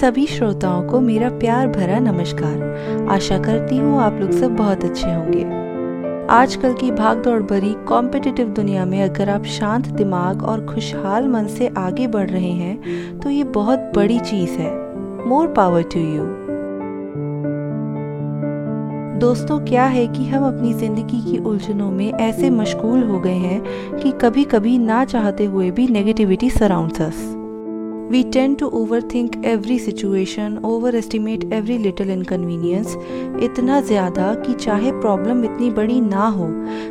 सभी श्रोताओं को मेरा प्यार भरा नमस्कार। आशा करती हूँ आप लोग सब बहुत अच्छे होंगे। आजकल की भागदौड़ भरी कॉम्पिटिटिव दुनिया में अगर आप शांत दिमाग और खुशहाल मन से आगे बढ़ रहे हैं तो ये बहुत बड़ी चीज़ है। मोर पावर टू यू दोस्तों, क्या है कि हम अपनी ज़िंदगी की उलझनों में ऐसे मशगूल हो गए हैं कि कभी कभी ना चाहते हुए भी negativity surrounds us We tend to overthink every situation, overestimate every little inconvenience इतना ज़्यादा कि चाहे प्रॉब्लम इतनी बड़ी ना हो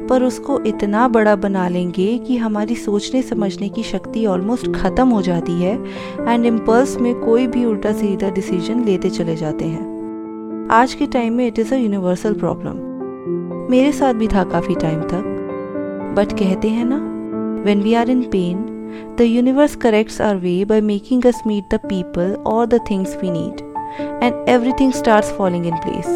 पर उसको इतना बड़ा बना लेंगे कि हमारी सोचने समझने की शक्ति ऑलमोस्ट ख़त्म हो जाती है एंड इम्पल्स में कोई भी उल्टा सीधा डिसीज़न लेते चले जाते हैं। आज के टाइम में it is a universal problem मेरे साथ भी था काफ़ी टाइम तक। बट कहते हैं ना when we are in pain The universe corrects our way by making us meet the people or the things we need, and everything starts falling in place.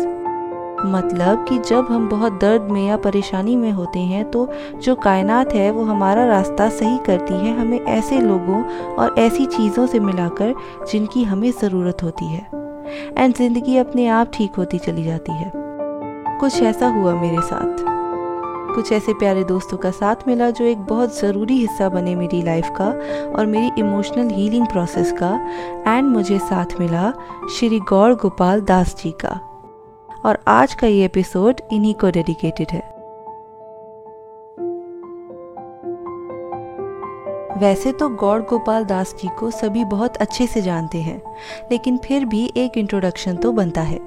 मतलब कि जब हम बहुत दर्द में या परेशानी में होते हैं तो जो कायनात है वो हमारा रास्ता सही करती है हमें ऐसे लोगों और ऐसी चीज़ों से मिलाकर जिनकी हमें ज़रूरत होती है। एंड ज़िंदगी अपने आप ठीक होती चली जाती है। कुछ ऐसा हुआ मेरे साथ। कुछ ऐसे प्यारे दोस्तों का साथ मिला जो एक बहुत ज़रूरी हिस्सा बने मेरी लाइफ का और मेरी इमोशनल हीलिंग प्रोसेस का। एंड मुझे साथ मिला श्री गौर गोपाल दास जी का। और आज का ये एपिसोड इन्हीं को डेडिकेटेड है। वैसे तो गौड़ गोपाल दास जी को सभी बहुत अच्छे से जानते हैं, लेकिन फिर भी एक इंट्रोडक्शन तो बनता है।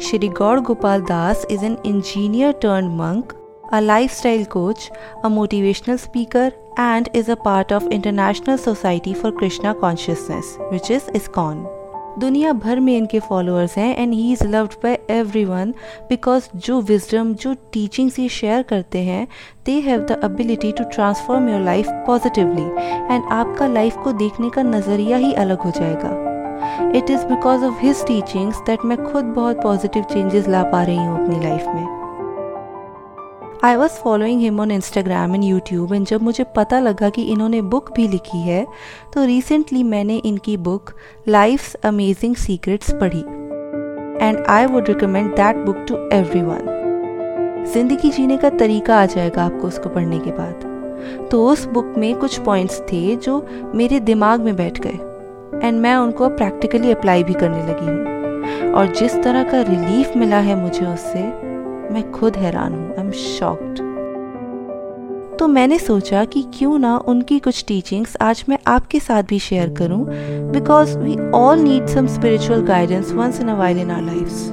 Shri Gaur Gopal Das is an engineer turned monk a lifestyle coach, a motivational speaker, and is a part of International Society for Krishna Consciousness, which is ISKCON. दुनिया भर में इनके फॉलोअर्स हैं and he is loved by everyone because जो wisdom जो teachings ये share करते हैं they have the ability to transform your life positively and आपका लाइफ को देखने का नज़रिया ही अलग हो जाएगा it is because of his teachings that मैं खुद बहुत पॉजिटिव चेंजेस ला पा रही हूँ अपनी लाइफ में I was following him on Instagram and YouTube and जब मुझे पता लगा कि इन्होंने बुक भी लिखी है तो रिसेंटली मैंने इनकी बुक लाइफ्स अमेजिंग सीक्रेट्स पढ़ी। And I would recommend that book to everyone ज़िंदगी जीने का तरीका आ जाएगा आपको उसको पढ़ने के बाद। तो उस बुक में कुछ पॉइंट्स थे जो मेरे दिमाग में बैठ गए। एंड मैं उनको प्रैक्टिकली अप्लाई भी करने लगी हूँ। और जिस तरह का रिलीफ मिला है मुझे उससे मैं खुद हैरान हूँ। आई एम शॉक्ड तो मैंने सोचा कि क्यों ना उनकी कुछ टीचिंग्स आज मैं आपके साथ भी शेयर करूँ because we all need some spiritual guidance once in a while in our lives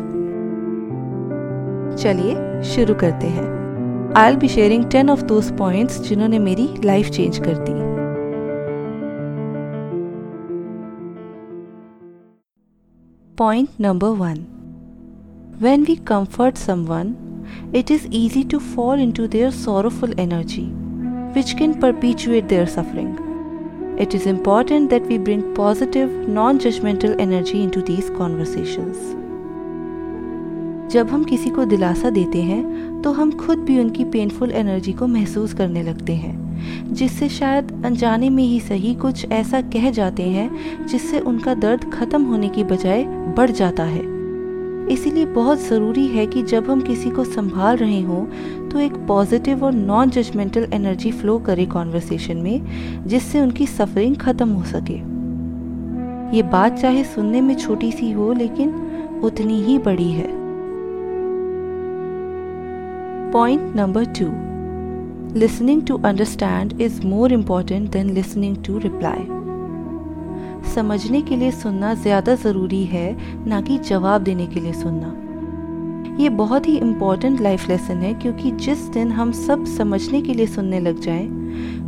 चलिए शुरू करते हैं। I'll be sharing ten of those points जिन्होंने मेरी लाइफ चेंज कर दी। Point number one When we comfort someone, it is easy to fall into their sorrowful energy, which can perpetuate their suffering. It is important that we bring positive, non judgmental energy into these conversations. जब हम किसी को दिलासा देते हैं तो हम खुद भी उनकी पेनफुल एनर्जी को महसूस करने लगते हैं जिससे शायद अनजाने में ही सही कुछ ऐसा कह जाते हैं जिससे उनका दर्द खत्म होने की बजाय बढ़ जाता है इसीलिए बहुत ज़रूरी है कि जब हम किसी को संभाल रहे हों तो एक पॉजिटिव और नॉन जजमेंटल एनर्जी फ्लो करे कॉन्वर्सेशन में, जिससे उनकी सफरिंग ख़त्म हो सके। ये बात चाहे सुनने में छोटी सी हो, लेकिन उतनी ही बड़ी है। Point number two listening to understand is more important than listening to reply समझने के लिए सुनना ज़्यादा ज़रूरी है ना कि जवाब देने के लिए सुनना। ये बहुत ही इंपॉर्टेंट लाइफ लेसन है क्योंकि जिस दिन हम सब समझने के लिए सुनने लग जाएँ,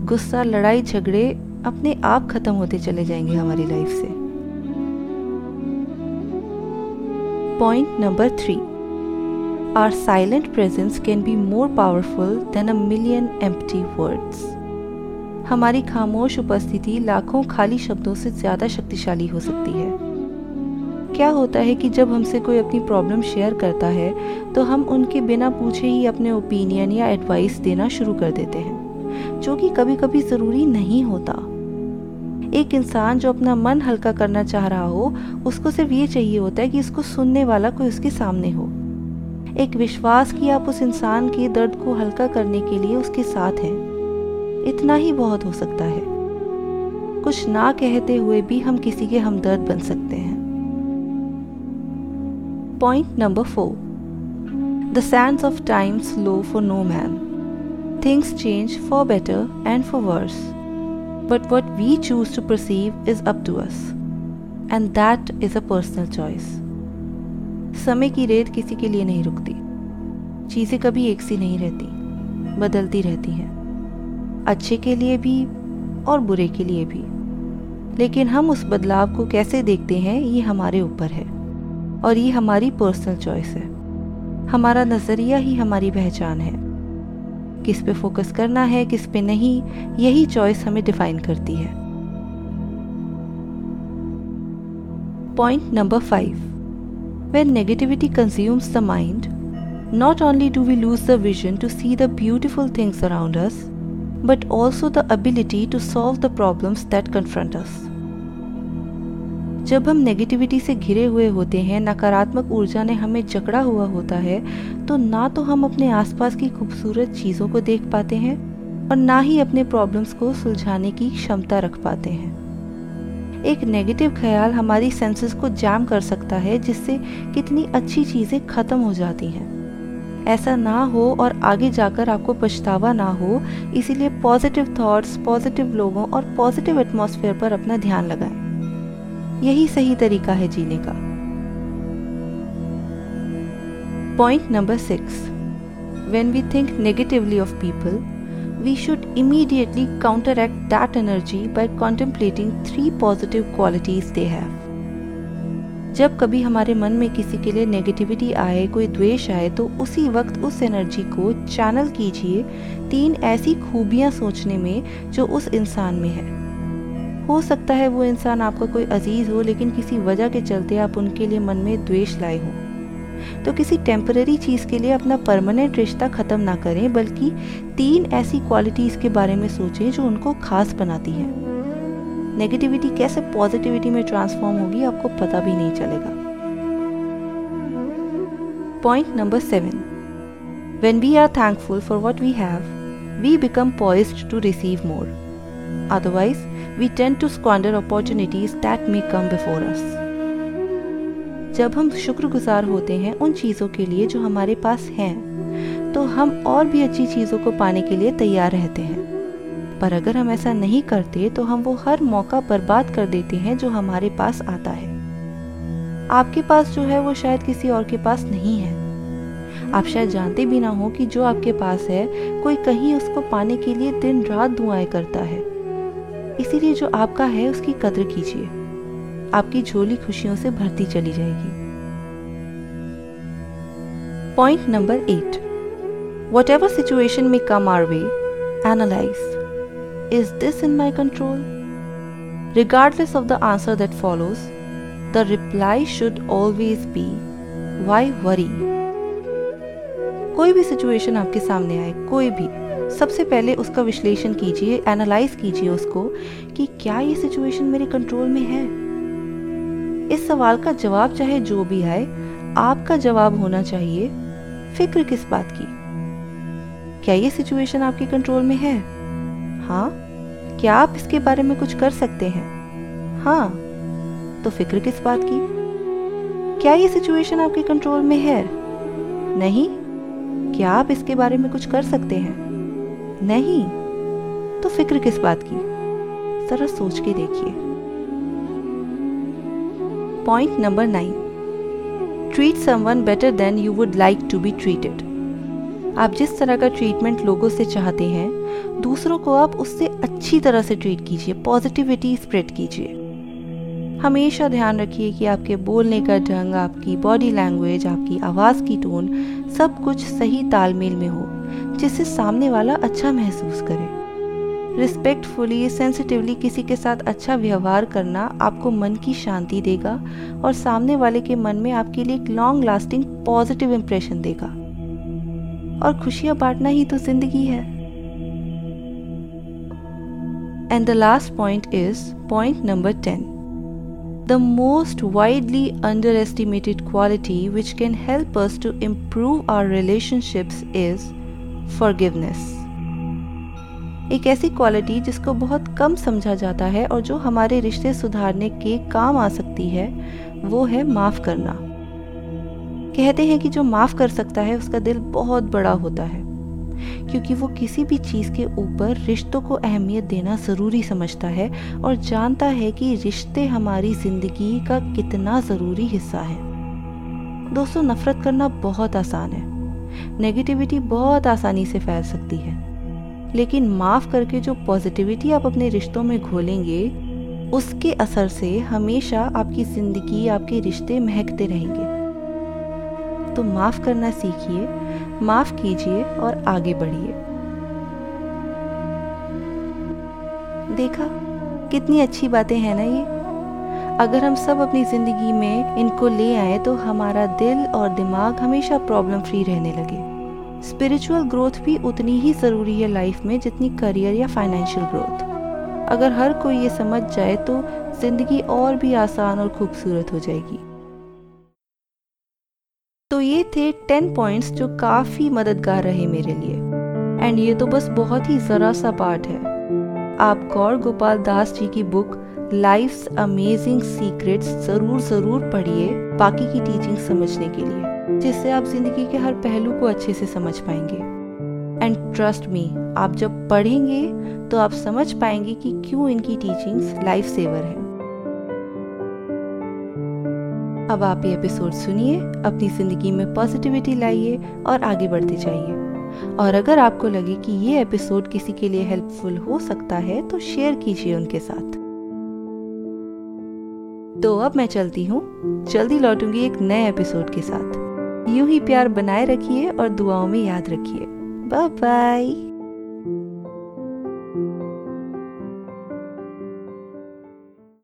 गुस्सा लड़ाई झगड़े अपने आप ख़त्म होते चले जाएँगे हमारी लाइफ से। Point number three our silent presence can be more powerful than a million empty words हमारी खामोश उपस्थिति लाखों खाली शब्दों से ज़्यादा शक्तिशाली हो सकती है। क्या होता है कि जब हमसे कोई अपनी प्रॉब्लम शेयर करता है तो हम उनके बिना पूछे ही अपने ओपिनियन या एडवाइस देना शुरू कर देते हैं, जो कि कभी कभी ज़रूरी नहीं होता। एक इंसान जो अपना मन हल्का करना चाह रहा हो, उसको सिर्फ़ ये चाहिए होता है कि इसको सुनने वाला कोई उसके सामने हो। एक विश्वास कि आप उस इंसान के दर्द को हल्का करने के लिए उसके साथ हैं। इतना ही बहुत हो सकता है। कुछ ना कहते हुए भी हम किसी के हमदर्द बन सकते हैं। Point number four the sands of time slow for no man things change for better and for worse but what we choose to perceive is up to us and that is a personal choice समय की रेत किसी के लिए नहीं रुकती। चीज़ें कभी एक सी नहीं रहती। बदलती रहती हैं। अच्छे के लिए भी और बुरे के लिए भी। लेकिन हम उस बदलाव को कैसे देखते हैं ये हमारे ऊपर है। और ये हमारी पर्सनल चॉइस है। हमारा नज़रिया ही हमारी पहचान है। किस पे फोकस करना है किस पे नहीं यही चॉइस हमें डिफाइन करती है। Point number five When negativity consumes the mind, not only do we lose the vision to see the beautiful things around us, but also the ability to solve the problems that confront us. जब हम negativity से घिरे हुए होते हैं, नकारात्मक ऊर्जा ने हमें जकड़ा हुआ होता है तो ना तो हम अपने आसपास की खूबसूरत चीज़ों को देख पाते हैं और ना ही अपने प्रॉब्लम्स को सुलझाने की क्षमता रख पाते हैं एक नेगेटिव ख्याल हमारी सेंसेस को जैम कर सकता है, जिससे कितनी अच्छी चीज़ें ख़त्म हो जाती हैं ऐसा ना हो और आगे जाकर आपको पछतावा ना हो, इसीलिए पॉजिटिव थॉट्स पॉजिटिव लोगों और पॉजिटिव एटमॉस्फेयर पर अपना ध्यान लगाएँ। यही सही तरीका है जीने का। Point number six when we think negatively of people we should immediately counteract that energy by contemplating three positive qualities they have. जब कभी हमारे मन में किसी के लिए नेगेटिविटी आए, कोई द्वेष आए तो उसी वक्त उस एनर्जी को चैनल कीजिए तीन ऐसी खूबियाँ सोचने में जो उस इंसान में है। हो सकता है वो इंसान आपका कोई अज़ीज़ हो, लेकिन किसी वजह के चलते आप उनके लिए मन में द्वेष लाए हो। तो किसी टेम्पररी चीज़ के लिए अपना परमानेंट रिश्ता ख़त्म ना करें, बल्कि तीन ऐसी क्वालिटीज़ के बारे में सोचें जो उनको खास बनाती हैं। नेगेटिविटी कैसे पॉजिटिविटी में ट्रांसफॉर्म होगी आपको पता भी नहीं चलेगा point number seven when we are thankful for what we have we become poised to receive more. Otherwise, we tend to squander opportunities that may come before us. जब हम शुक्रगुजार होते हैं उन चीज़ों के लिए जो हमारे पास हैं तो हम और भी अच्छी चीज़ों को पाने के लिए तैयार रहते हैं पर अगर हम ऐसा नहीं करते तो हम वो हर मौका बर्बाद कर देते हैं जो हमारे पास आता है। आपके पास जो है, वो शायद किसी और के पास नहीं है। आप शायद जानते भी ना हो कि जो आपके पास है, कोई कहीं उसको पाने के लिए दिन रात दुआएँ करता है। इसीलिए जो आपका है, उसकी कद्र कीजिए। आपकी झोली खुशियों से भरती चली जाएगी। Point number eight whatever situation में come our way analyse is this in my control regardless of the answer that follows the reply should always be why worry कोई भी सिचुएशन आपके सामने आए, कोई भी, सबसे पहले उसका विश्लेषण कीजिए एनालाइज कीजिए उसको कि क्या ये सिचुएशन मेरे कंट्रोल में है? इस सवाल का जवाब चाहे जो भी आए, आपका जवाब होना चाहिए, फ़िक्र किस बात की? क्या ये सिचुएशन आपके कंट्रोल में है? हाँ क्या आप इसके बारे में कुछ कर सकते हैं? हाँ तो फ़िक्र किस बात की? क्या ये सिचुएशन आपके कंट्रोल में है? नहीं, क्या आप इसके बारे में कुछ कर सकते हैं? नहीं तो फ़िक्र किस बात की? जरा सोच के देखिए। Point number nine treat someone better than you would like to be treated आप जिस तरह का ट्रीटमेंट लोगों से चाहते हैं, दूसरों को आप उससे अच्छी तरह से ट्रीट कीजिए पॉजिटिविटी स्प्रेड कीजिए। हमेशा ध्यान रखिए कि आपके बोलने का ढंग, आपकी बॉडी लैंग्वेज आपकी आवाज़ की टोन सब कुछ सही तालमेल में हो, जिससे सामने वाला अच्छा महसूस करे। रिस्पेक्टफुली सेंसिटिवली किसी के साथ अच्छा व्यवहार करना आपको मन की शांति देगा और सामने वाले के मन में आपके लिए एक लॉन्ग लास्टिंग पॉजिटिव इम्प्रेशन देगा। और खुशियाँ बांटना ही तो ज़िंदगी है। And the last point is point number ten the most widely underestimated quality which can help us to improve our relationship is forgiveness एक ऐसी क्वालिटी जिसको बहुत कम समझा जाता है और जो हमारे रिश्ते सुधारने के काम आ सकती है, वो है माफ़ करना। कहते हैं कि जो माफ़ कर सकता है, उसका दिल बहुत बड़ा होता है। क्योंकि वो किसी भी चीज़ के ऊपर रिश्तों को अहमियत देना ज़रूरी समझता है और जानता है कि रिश्ते हमारी ज़िंदगी का कितना ज़रूरी हिस्सा है। दोस्तों, नफ़रत करना बहुत आसान है। नेगेटिविटी बहुत आसानी से फैल सकती है। लेकिन माफ़ करके जो पॉजिटिविटी आप अपने रिश्तों में घोलेंगे, उसके असर से हमेशा आपकी ज़िंदगी, आपके रिश्ते महकते रहेंगे। तो माफ़ करना सीखिए, माफ़ कीजिए और आगे बढ़िए। देखा, कितनी अच्छी बातें हैं ना ये। अगर हम सब अपनी ज़िंदगी में इनको ले आए तो हमारा दिल और दिमाग हमेशा प्रॉब्लम फ्री रहने लगे। स्पिरिचुअल ग्रोथ भी उतनी ही ज़रूरी है लाइफ में जितनी करियर या फाइनेंशियल ग्रोथ अगर हर कोई ये समझ जाए तो ज़िंदगी और भी आसान और खूबसूरत हो जाएगी। ये थे टेन पॉइंट्स जो काफ़ी मददगार रहे मेरे लिए। एंड ये तो बस बहुत ही ज़रा सा पार्ट है। आप गौर गोपाल दास जी की बुक लाइफ्स अमेजिंग सीक्रेट्स ज़रूर ज़रूर पढ़िए बाकी की टीचिंग समझने के लिए, जिससे आप ज़िंदगी के हर पहलू को अच्छे से समझ पाएँगे। एंड ट्रस्ट मी आप जब पढ़ेंगे तो आप समझ पाएँगे कि क्यों इनकी टीचिंग्स लाइफ सेवर है। अब आप ये एपिसोड सुनिए, अपनी ज़िंदगी में पॉजिटिविटी लाइए और आगे बढ़ते जाइए। और अगर आपको लगे कि ये एपिसोड किसी के लिए हेल्पफुल हो सकता है तो शेयर कीजिए उनके साथ। तो अब मैं चलती हूँ। जल्दी लौटूँगी एक नए एपिसोड के साथ। यूँ ही प्यार बनाए रखिए और दुआओं में याद रखिए। Bye bye